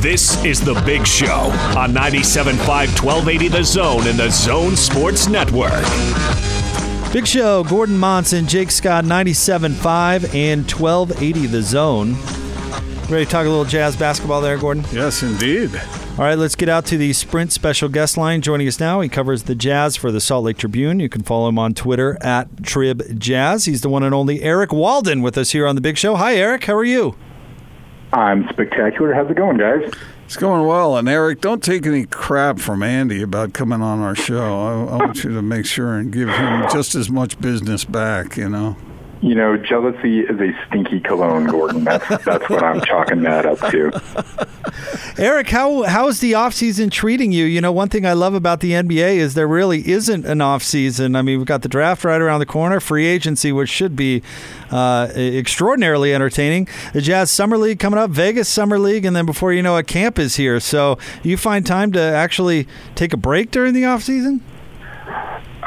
This is The Big Show on 97.5 1280 The Zone and The Zone Sports Network. Big Show, Gordon Monson, Jake Scott, 97.5 and 1280 The Zone. Ready to talk a little jazz basketball there, Gordon? Yes, indeed. All right, let's get out to the Sprint special guest line. Joining us now, he covers the Jazz for the Salt Lake Tribune. You can follow him on Twitter at Trib Jazz. He's the one and only Eric Walden with us here on the Big Show. Hi, Eric. How are you? I'm spectacular. How's it going, guys? It's going well. And Eric, don't take any crap from Andy about coming on our show. I, I want you to make sure and give him just as much business back, you know. You know, jealousy is a stinky cologne, Gordon. That's that's what I'm chalking that up to. Eric, how how is the offseason treating you? You know, one thing I love about the NBA is there really isn't an offseason. I mean, we've got the draft right around the corner, free agency, which should be uh, extraordinarily entertaining. The Jazz Summer League coming up, Vegas Summer League, and then before you know it, camp is here. So you find time to actually take a break during the offseason?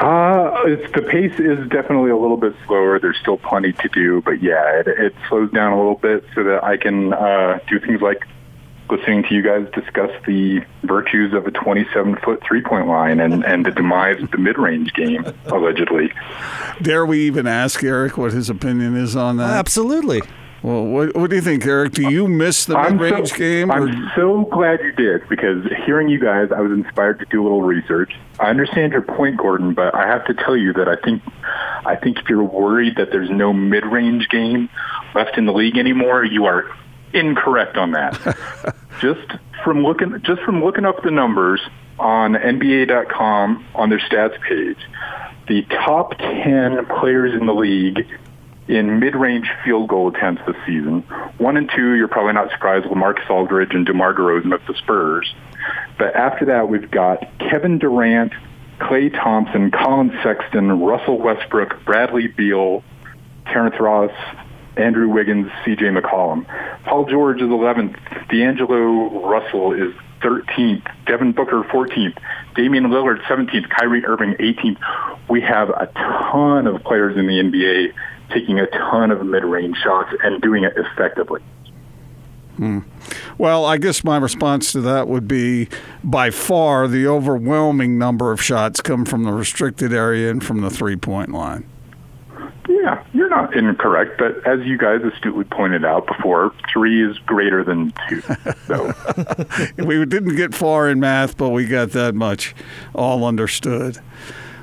Uh, it's, the pace is definitely a little bit slower. There's still plenty to do, but yeah, it, it slows down a little bit so that I can uh, do things like listening to you guys discuss the virtues of a 27 foot three point line and, and the demise of the mid range game, allegedly. Dare we even ask Eric what his opinion is on that? Absolutely. Well, what, what do you think, Eric? Do you miss the I'm mid-range so, game? or- I'm so glad you did because hearing you guys, I was inspired to do a little research. I understand your point, Gordon, but I have to tell you that I think, I think if you're worried that there's no mid-range game left in the league anymore, you are incorrect on that. just from looking, just from looking up the numbers on NBA.com on their stats page, the top 10 players in the league in mid-range field goal attempts this season. One and two, you're probably not surprised, Lamarcus Aldridge and DeMar DeRozan of the Spurs. But after that, we've got Kevin Durant, Klay Thompson, Collin Sexton, Russell Westbrook, Bradley Beal, Terrence Ross, Andrew Wiggins, C.J. McCollum. Paul George is 11th. D'Angelo Russell is 13th. Devin Booker 14th. Damian Lillard 17th. Kyrie Irving 18th. We have a ton of players in the NBA taking a ton of mid-range shots and doing it effectively. Hmm. Well, I guess my response to that would be by far the overwhelming number of shots come from the restricted area and from the three point line. Yeah, you're not incorrect, but as you guys astutely pointed out before, three is greater than two. So we didn't get far in math, but we got that much all understood.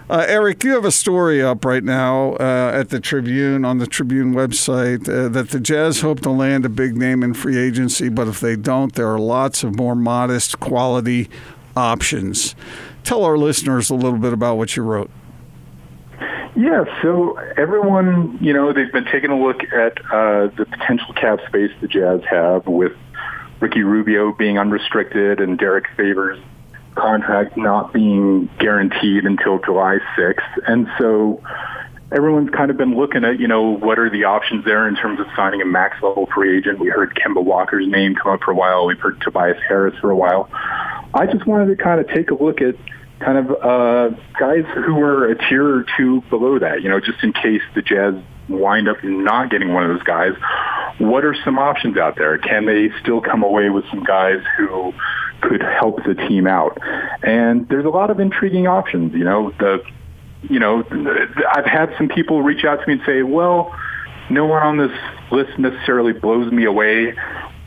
Uh, Eric, you have a story up right now uh, at the Tribune, on the Tribune website, uh, that the Jazz hope to land a big name in free agency, but if they don't, there are lots of more modest quality options. Tell our listeners a little bit about what you wrote. Yeah, so everyone, you know, they've been taking a look at uh, the potential cap space the Jazz have with Ricky Rubio being unrestricted and Derrick Favors contract not being guaranteed until July 6th. And so everyone's kind of been looking at, you know, what are the options there in terms of signing a max level free agent. We heard Kemba Walker's name come up for a while. We've heard Tobias Harris for a while. I just wanted to kind of take a look at kind of uh, guys who are a tier or two below that, you know, just in case the Jazz wind up not getting one of those guys. What are some options out there? Can they still come away with some guys who could help the team out? And there's a lot of intriguing options. You know, the you know, I've had some people reach out to me and say, well, no one on this list necessarily blows me away.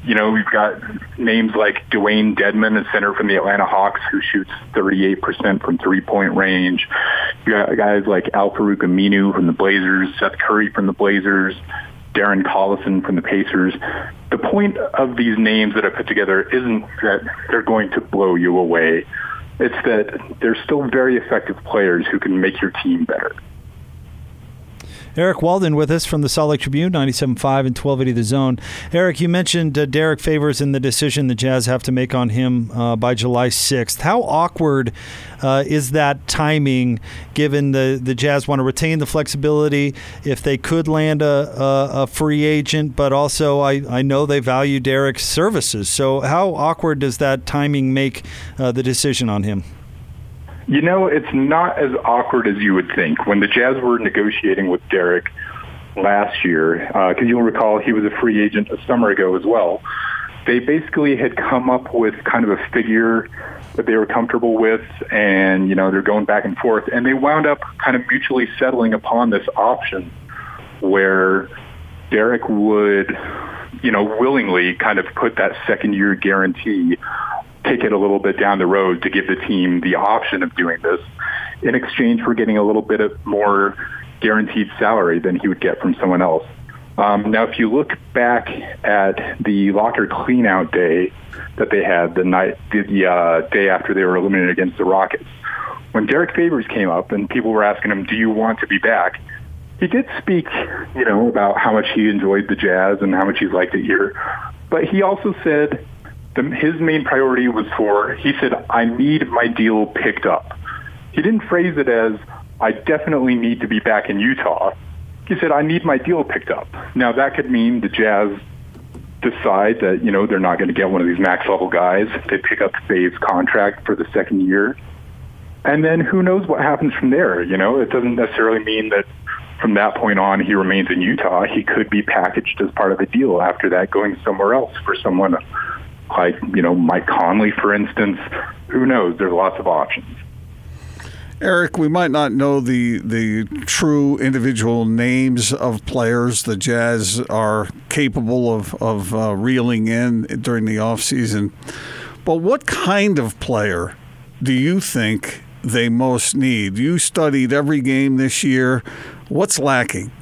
You know, we've got names like Dewayne Dedmon, a center from the Atlanta Hawks, who shoots 38% from three-point range. You got guys like Al-Farouq Aminu from the Blazers, Seth Curry from the Blazers, Darren Collison from the Pacers. The point of these names that I put together isn't that they're going to blow you away. It's that they're still very effective players who can make your team better. Eric Walden with us from the Salt Lake Tribune, 97.5 and 1280 The Zone. Eric, you mentioned uh, Derrick Favors and the decision the Jazz have to make on him uh, by July 6th. How awkward uh, is that timing given the, the Jazz want to retain the flexibility if they could land a, a, a free agent, but also I, I know they value Derrick's services. So, how awkward does that timing make uh, the decision on him? You know, it's not as awkward as you would think. When the Jazz were negotiating with Derrick last year, because uh, you'll recall he was a free agent a summer ago as well. they basically had come up with kind of a figure that they were comfortable with, and you know they're going back and forth, and they wound up kind of mutually settling upon this option where Derrick would, you know, willingly kind of put that second year guarantee, take it a little bit down the road to give the team the option of doing this in exchange for getting a little bit of more guaranteed salary than he would get from someone else. Um, now, if you look back at the locker cleanout day that they had the night, the uh, day after they were eliminated against the Rockets, when Derrick Favors came up and people were asking him, "Do you want to be back?" He did speak, you know, about how much he enjoyed the Jazz and how much he liked it here, but he also said the, his main priority was for. He said, "I need my deal picked up." He didn't phrase it as, "I definitely need to be back in Utah." he said, I need my deal picked up. Now, that could mean the Jazz decide that, you know, they're not going to get one of these max level guys. They pick up Fave's contract for the second year. And then who knows what happens from there, you know? It doesn't necessarily mean that from that point on he remains in Utah. He could be packaged as part of the deal after that going somewhere else for someone like, you know, Mike Conley, for instance. Who knows? There's lots of options. Eric, we might not know the the true individual names of players the Jazz are capable of of uh, reeling in during the offseason, but what kind of player do you think they most need? You studied every game this year. What's lacking?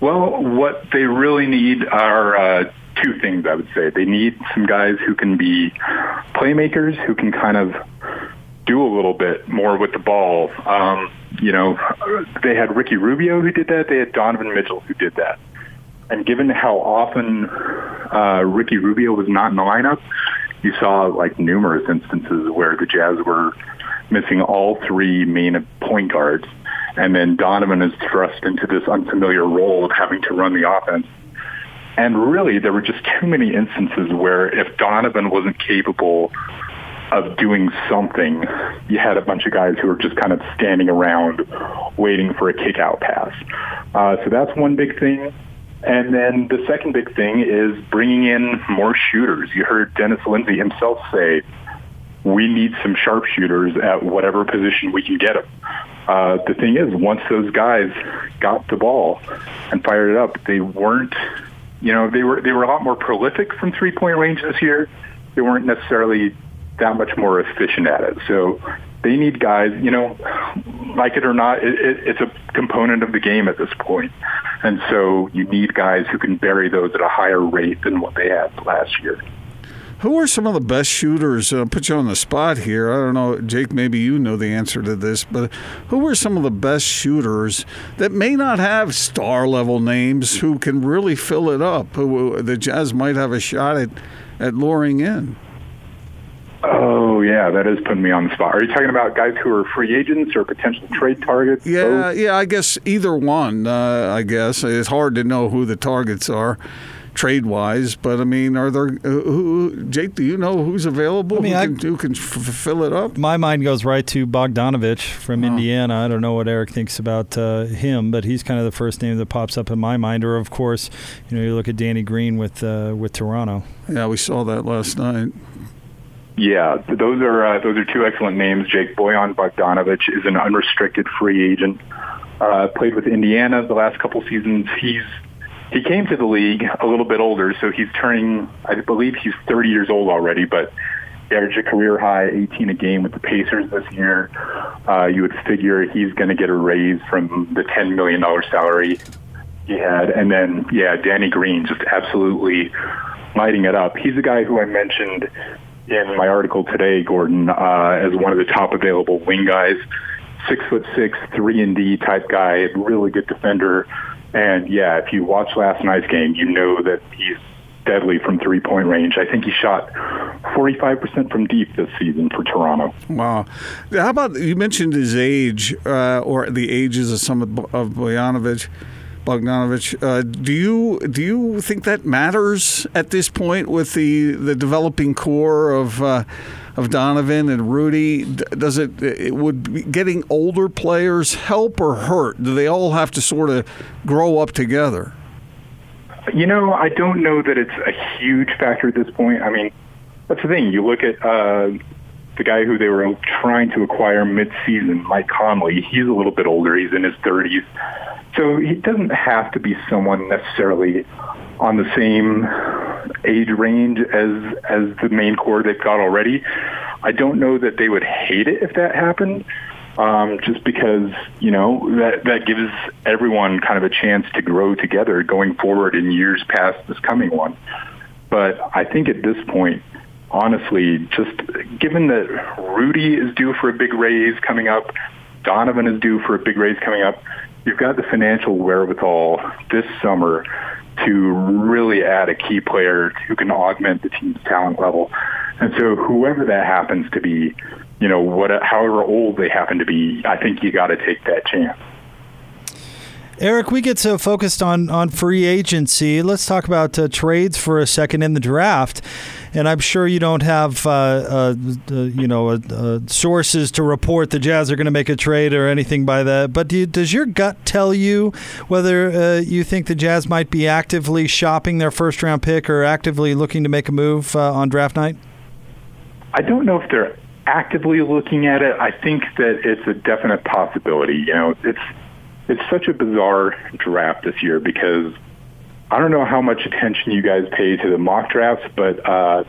Well, what they really need are uh, two things. I would say they need some guys who can be playmakers, who can kind of do a little bit more with the ball. Um, you know, they had Ricky Rubio who did that. They had Donovan Mitchell who did that. And given how often uh, Ricky Rubio was not in the lineup, you saw like numerous instances where the Jazz were missing all three main point guards, and then Donovan is thrust into this unfamiliar role of having to run the offense. And really, there were just too many instances where if Donovan wasn't capable of doing something, you had a bunch of guys who were just kind of standing around waiting for a kick out pass. Uh, so that's one big thing. And then the second big thing is bringing in more shooters. You heard Dennis Lindsey himself say, we need some sharpshooters at whatever position we can get them. Uh, the thing is, once those guys got the ball and fired it up, they weren't, you know, they were they were a lot more prolific from three point range this year. They weren't necessarily that much more efficient at it. So they need guys, you know, like it or not, it, it, it's a component of the game at this point. And so you need guys who can bury those at a higher rate than what they had last year. Who are some of the best shooters? I'll put you on the spot here. I don't know, Jake, maybe you know the answer to this, but who are some of the best shooters that may not have star level names who can really fill it up? Who the Jazz might have a shot at, at luring in? Oh yeah, that is putting me on the spot. Are you talking about guys who are free agents or potential trade targets? Yeah, Both? yeah. I guess either one. Uh, I guess it's hard to know who the targets are trade wise, but I mean, are there uh, who? Jake, do you know who's available? I mean, who, I, can, who can f- fill it up? My mind goes right to Bogdanovic from oh. Indiana. I don't know what Eric thinks about uh, him, but he's kind of the first name that pops up in my mind. Or of course, you know, you look at Danny Green with uh, with Toronto. Yeah, we saw that last night. Yeah, those are uh, those are two excellent names. Jake Bojan Bogdanovic is an unrestricted free agent. Uh, played with Indiana the last couple seasons. He's he came to the league a little bit older, so he's turning. I believe he's 30 years old already, but he averaged a career high 18 a game with the Pacers this year. Uh, you would figure he's going to get a raise from the 10 million dollar salary he had, and then yeah, Danny Green just absolutely lighting it up. He's a guy who I mentioned in my article today, Gordon, uh, as one of the top available wing guys. Six foot six, three and D type guy, really good defender. And yeah, if you watch last night's game, you know that he's deadly from three point range. I think he shot 45% from deep this season for Toronto. Wow. How about you mentioned his age uh, or the ages of some of, Bojanovic? Bogdanovic. Uh, do you do you think that matters at this point with the the developing core of uh, of Donovan and Rudy? Does it, it would getting older players help or hurt? Do they all have to sort of grow up together? You know, I don't know that it's a huge factor at this point. I mean, that's the thing. You look at uh, the guy who they were trying to acquire mid-season, Mike Conley. He's a little bit older. He's in his 30s. So he doesn't have to be someone necessarily on the same age range as as the main core they've got already. I don't know that they would hate it if that happened, um, just because you know that that gives everyone kind of a chance to grow together going forward in years past this coming one. But I think at this point, honestly, just given that Rudy is due for a big raise coming up, Donovan is due for a big raise coming up, you've got the financial wherewithal this summer to really add a key player who can augment the team's talent level. And so whoever that happens to be, you know, what, however old they happen to be, I think you got to take that chance. Eric, we get so focused on, on free agency. Let's talk about uh, trades for a second in the draft. And I'm sure you don't have, uh, uh, you know, uh, uh, sources to report the Jazz are going to make a trade or anything by that. But do you, does your gut tell you whether uh, you think the Jazz might be actively shopping their first round pick or actively looking to make a move on draft night? I don't know if they're actively looking at it. I think that it's a definite possibility. You know, it's it's such a bizarre draft this year because I don't know how much attention you guys pay to the mock drafts, but uh,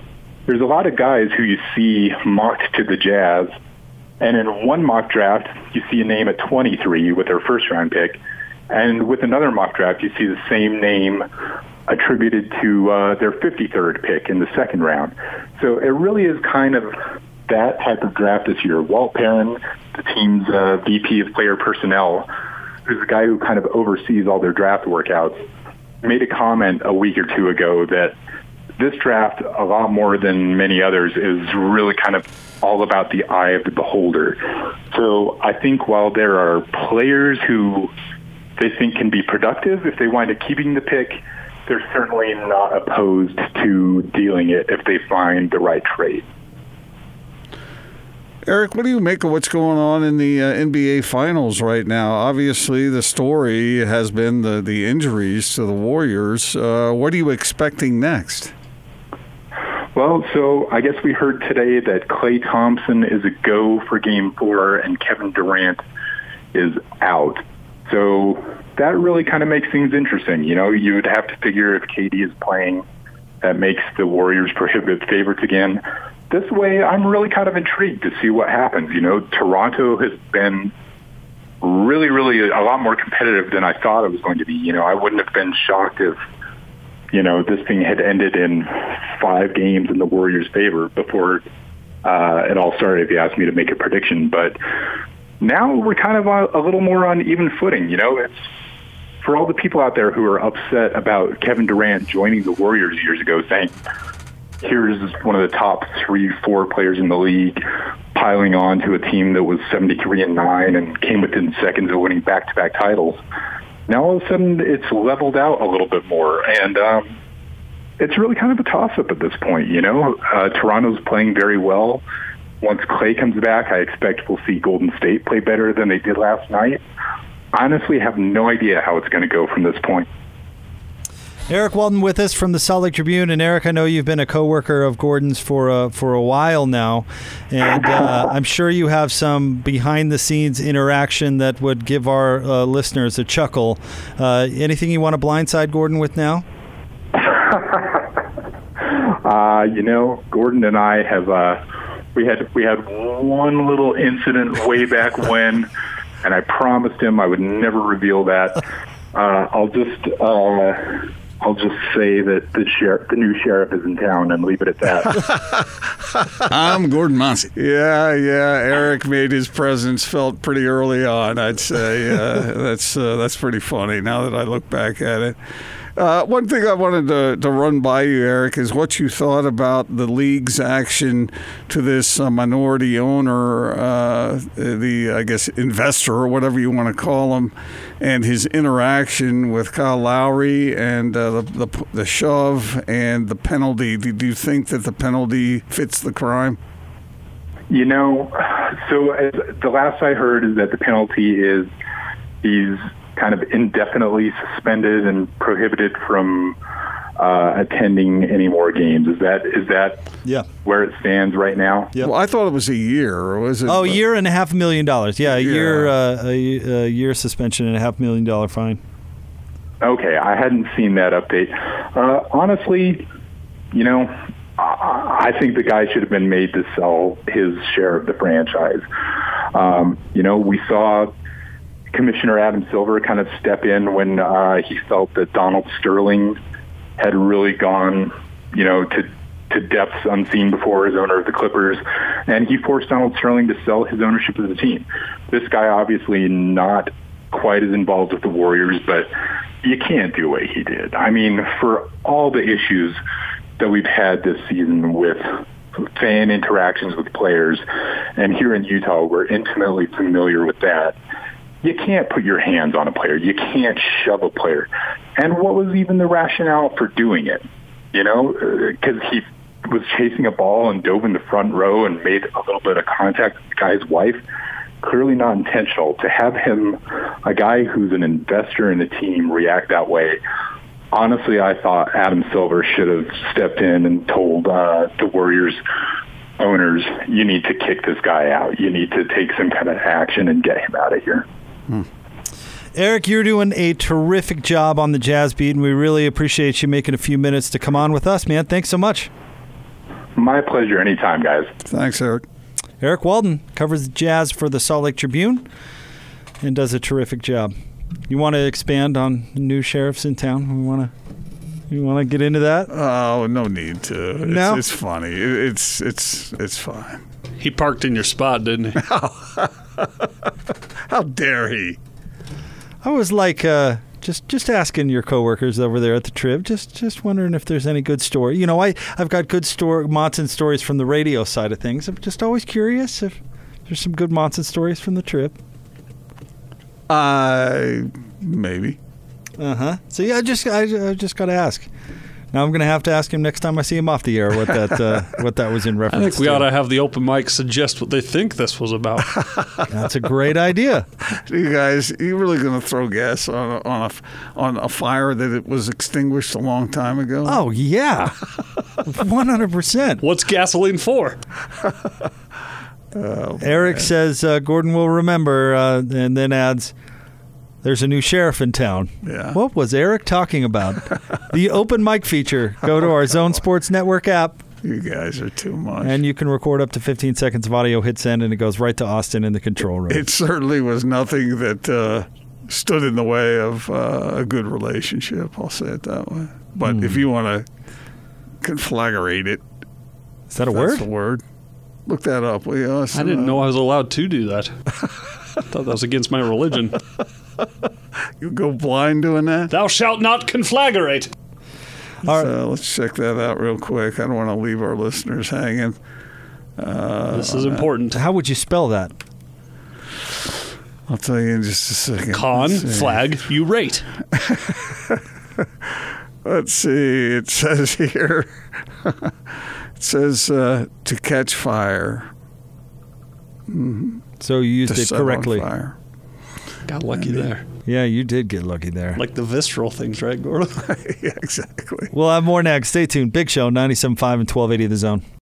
there's a lot of guys who you see mocked to the Jazz, and in one mock draft you see a name at 23 with their first round pick, and with another mock draft you see the same name attributed to uh, their 53rd pick in the second round. So it really is kind of that type of draft this year. Walt Perrin, the team's uh, VP of player personnel, who's the guy who kind of oversees all their draft workouts, made a comment a week or two ago that this draft, a lot more than many others, is really kind of all about the eye of the beholder. So I think while there are players who they think can be productive if they wind up keeping the pick, they're certainly not opposed to dealing it if they find the right trade. Eric, what do you make of what's going on in the uh, NBA Finals right now? Obviously, the story has been the, the injuries to the Warriors. Uh, what are you expecting next? Well, so I guess we heard today that Klay Thompson is a go for Game Four, and Kevin Durant is out. So that really kind of makes things interesting. You know, you would have to figure if KD is playing, that makes the Warriors prohibitive favorites again this way, I'm really kind of intrigued to see what happens. You know, Toronto has been really, really a lot more competitive than I thought it was going to be. You know, I wouldn't have been shocked if, you know, this thing had ended in five games in the Warriors' favor before uh, it all started, if you asked me to make a prediction. But now we're kind of a, a little more on even footing. You know, it's for all the people out there who are upset about Kevin Durant joining the Warriors years ago saying, here's one of the top three, four players in the league piling on to a team that was 73 and 9 and came within seconds of winning back-to-back titles. Now all of a sudden it's leveled out a little bit more. And um, it's really kind of a toss-up at this point. You know, uh, Toronto's playing very well. Once Klay comes back, I expect we'll see Golden State play better than they did last night. Honestly, have no idea how it's going to go from this point. Eric Walden with us from the Salt Lake Tribune, and Eric, I know you've been a coworker of Gordon's for uh, for a while now, and uh, I'm sure you have some behind the scenes interaction that would give our uh, listeners a chuckle. Uh, anything you want to blindside Gordon with now? Uh, you know, Gordon and I have uh, we had we had one little incident way back when, and I promised him I would never reveal that. I'll just I'll just say that the sheriff, the new sheriff, is in town, and leave it at that. I'm Gordon Mossy. Yeah, yeah. Eric made his presence felt pretty early on. I'd say uh, that's uh, that's pretty funny. Now that I look back at it. Uh, one thing I wanted to, to run by you, Eric, is what you thought about the league's action to this uh, minority owner, uh, the, I guess, investor or whatever you want to call him, and his interaction with Kyle Lowry and uh, the, the, the shove and the penalty. Do you think that the penalty fits the crime? You know, so the last I heard is that the penalty is he's kind of indefinitely suspended and prohibited from uh, attending any more games. Is that is that Yeah. where it stands right now? Yep. Well, I thought it was a year. Or was it? Oh, a year and a half million dollars. Yeah, a year, uh, a, a year suspension and a half million dollar fine. Okay, I hadn't seen that update. Uh, honestly, you know, I, I think the guy should have been made to sell his share of the franchise. Um, you know, we saw Commissioner Adam Silver kind of step in when uh, he felt that Donald Sterling had really gone, you know, to to depths unseen before as owner of the Clippers, and he forced Donald Sterling to sell his ownership of the team. This guy obviously not quite as involved with the Warriors, but you can't do what he did. I mean, for all the issues that we've had this season with fan interactions with players, and here in Utah, we're intimately familiar with that. You can't put your hands on a player. You can't shove a player. And what was even the rationale for doing it? You know, because he was chasing a ball and dove in the front row and made a little bit of contact with the guy's wife. Clearly not intentional. To have him, a guy who's an investor in the team, react that way. Honestly, I thought Adam Silver should have stepped in and told uh, the Warriors owners, you need to kick this guy out. You need to take some kind of action and get him out of here. Hmm. Eric, you're doing a terrific job on the Jazz beat, and we really appreciate you making a few minutes to come on with us, man. Thanks so much. My pleasure anytime, guys. Thanks, Eric. Eric Walden covers Jazz for the Salt Lake Tribune and does a terrific job. You want to expand on new sheriffs in town? We want to. You want to get into that? Oh, no need to. It's, No? it's funny. It- It's it's it's fine. He parked in your spot, didn't he? How dare he? I was like, uh, just just asking your coworkers over there at the Trib, just just wondering if there's any good story. You know, I I've got good story Monson stories from the radio side of things. I'm just always curious if there's some good Monson stories from the Trib. Uh, maybe. Uh huh. So yeah, I just I, I just got to ask. Now I'm gonna have to ask him next time I see him off the air what that uh, what that was in reference. To. I think we to. ought to have the open mic suggest what they think this was about. That's a great idea. You guys, you really going to throw gas on a, on a f- on a fire that it was extinguished a long time ago? Oh yeah, one hundred percent. What's gasoline for? Eric says uh, Gordon will remember, uh, and then adds, "There's a new sheriff in town." Yeah. What was Eric talking about? the open mic feature. Go to our Zone Sports Network app, You guys are too much. and you can record up to 15 seconds of audio. Hit send, and it goes right to Austin in the control room. it certainly was nothing that uh, stood in the way of uh, a good relationship. I'll say it that way. But Hmm. if you want to conflagrate it, Is that a that's word? the word. Look that up, will you? I didn't know I was allowed to do that. I thought that was against my religion. You go blind doing that? Thou shalt not conflagrate. All right. So let's check that out real quick. I don't want to leave our listeners hanging. This is important. How would you spell that? I'll tell you in just a second. Con, flag, you rate. Let's see. It says here. it says uh, to catch fire. So you used To it set on correctly. fire. Got lucky there. Yeah, you did get lucky there. Like the visceral things, right, Gordon? yeah, exactly. We'll have more next. Stay tuned. Big Show, 97.5 and 1280 The Zone.